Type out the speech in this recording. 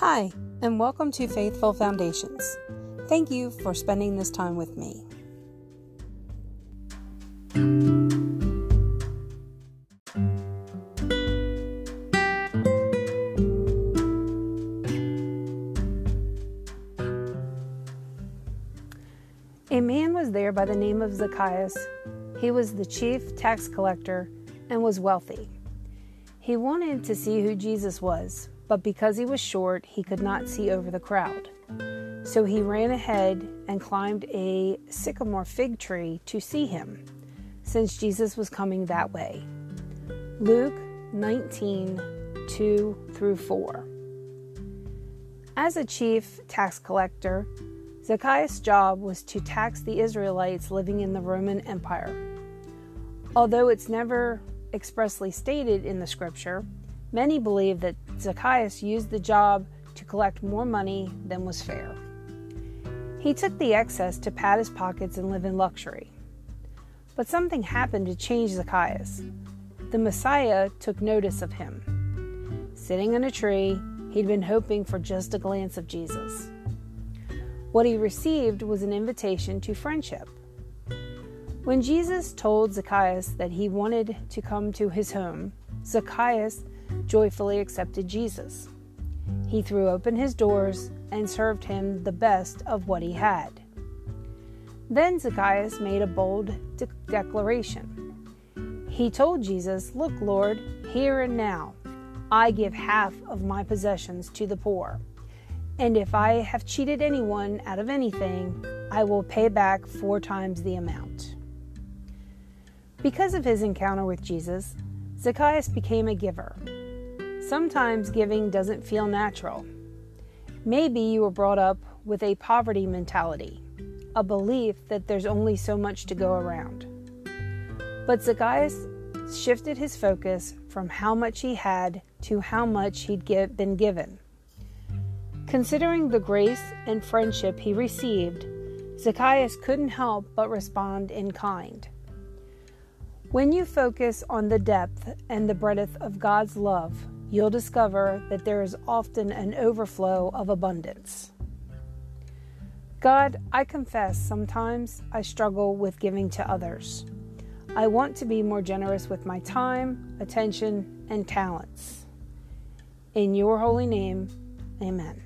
Hi, and welcome to Faithful Foundations. Thank you for spending this time with me. A man was there by the name of Zacchaeus. He was the chief tax collector and was wealthy. He wanted to see who Jesus was, but because he was short, he could not see over the crowd. So he ran ahead and climbed a sycamore fig tree to see him, since Jesus was coming that way. Luke 19 2 through 4. As a chief tax collector, Zacchaeus' job was to tax the Israelites living in the Roman Empire. Although it's never expressly stated in the scripture, many believe that Zacchaeus used the job to collect more money than was fair. He took the excess to pad his pockets and live in luxury. But something happened to change Zacchaeus. The Messiah took notice of him. Sitting in a tree, he'd been hoping for just a glance of Jesus. What he received was an invitation to friendship. When Jesus told Zacchaeus that he wanted to come to his home, Zacchaeus joyfully accepted Jesus. He threw open his doors and served him the best of what he had. Then Zacchaeus made a bold de- declaration. He told Jesus, Look, Lord, here and now, I give half of my possessions to the poor. And if I have cheated anyone out of anything, I will pay back four times the amount. Because of his encounter with Jesus, Zacchaeus became a giver. Sometimes giving doesn't feel natural. Maybe you were brought up with a poverty mentality, a belief that there's only so much to go around. But Zacchaeus shifted his focus from how much he had to how much he'd give, been given. Considering the grace and friendship he received, Zacchaeus couldn't help but respond in kind. When you focus on the depth and the breadth of God's love, you'll discover that there is often an overflow of abundance. God, I confess sometimes I struggle with giving to others. I want to be more generous with my time, attention, and talents. In your holy name, amen.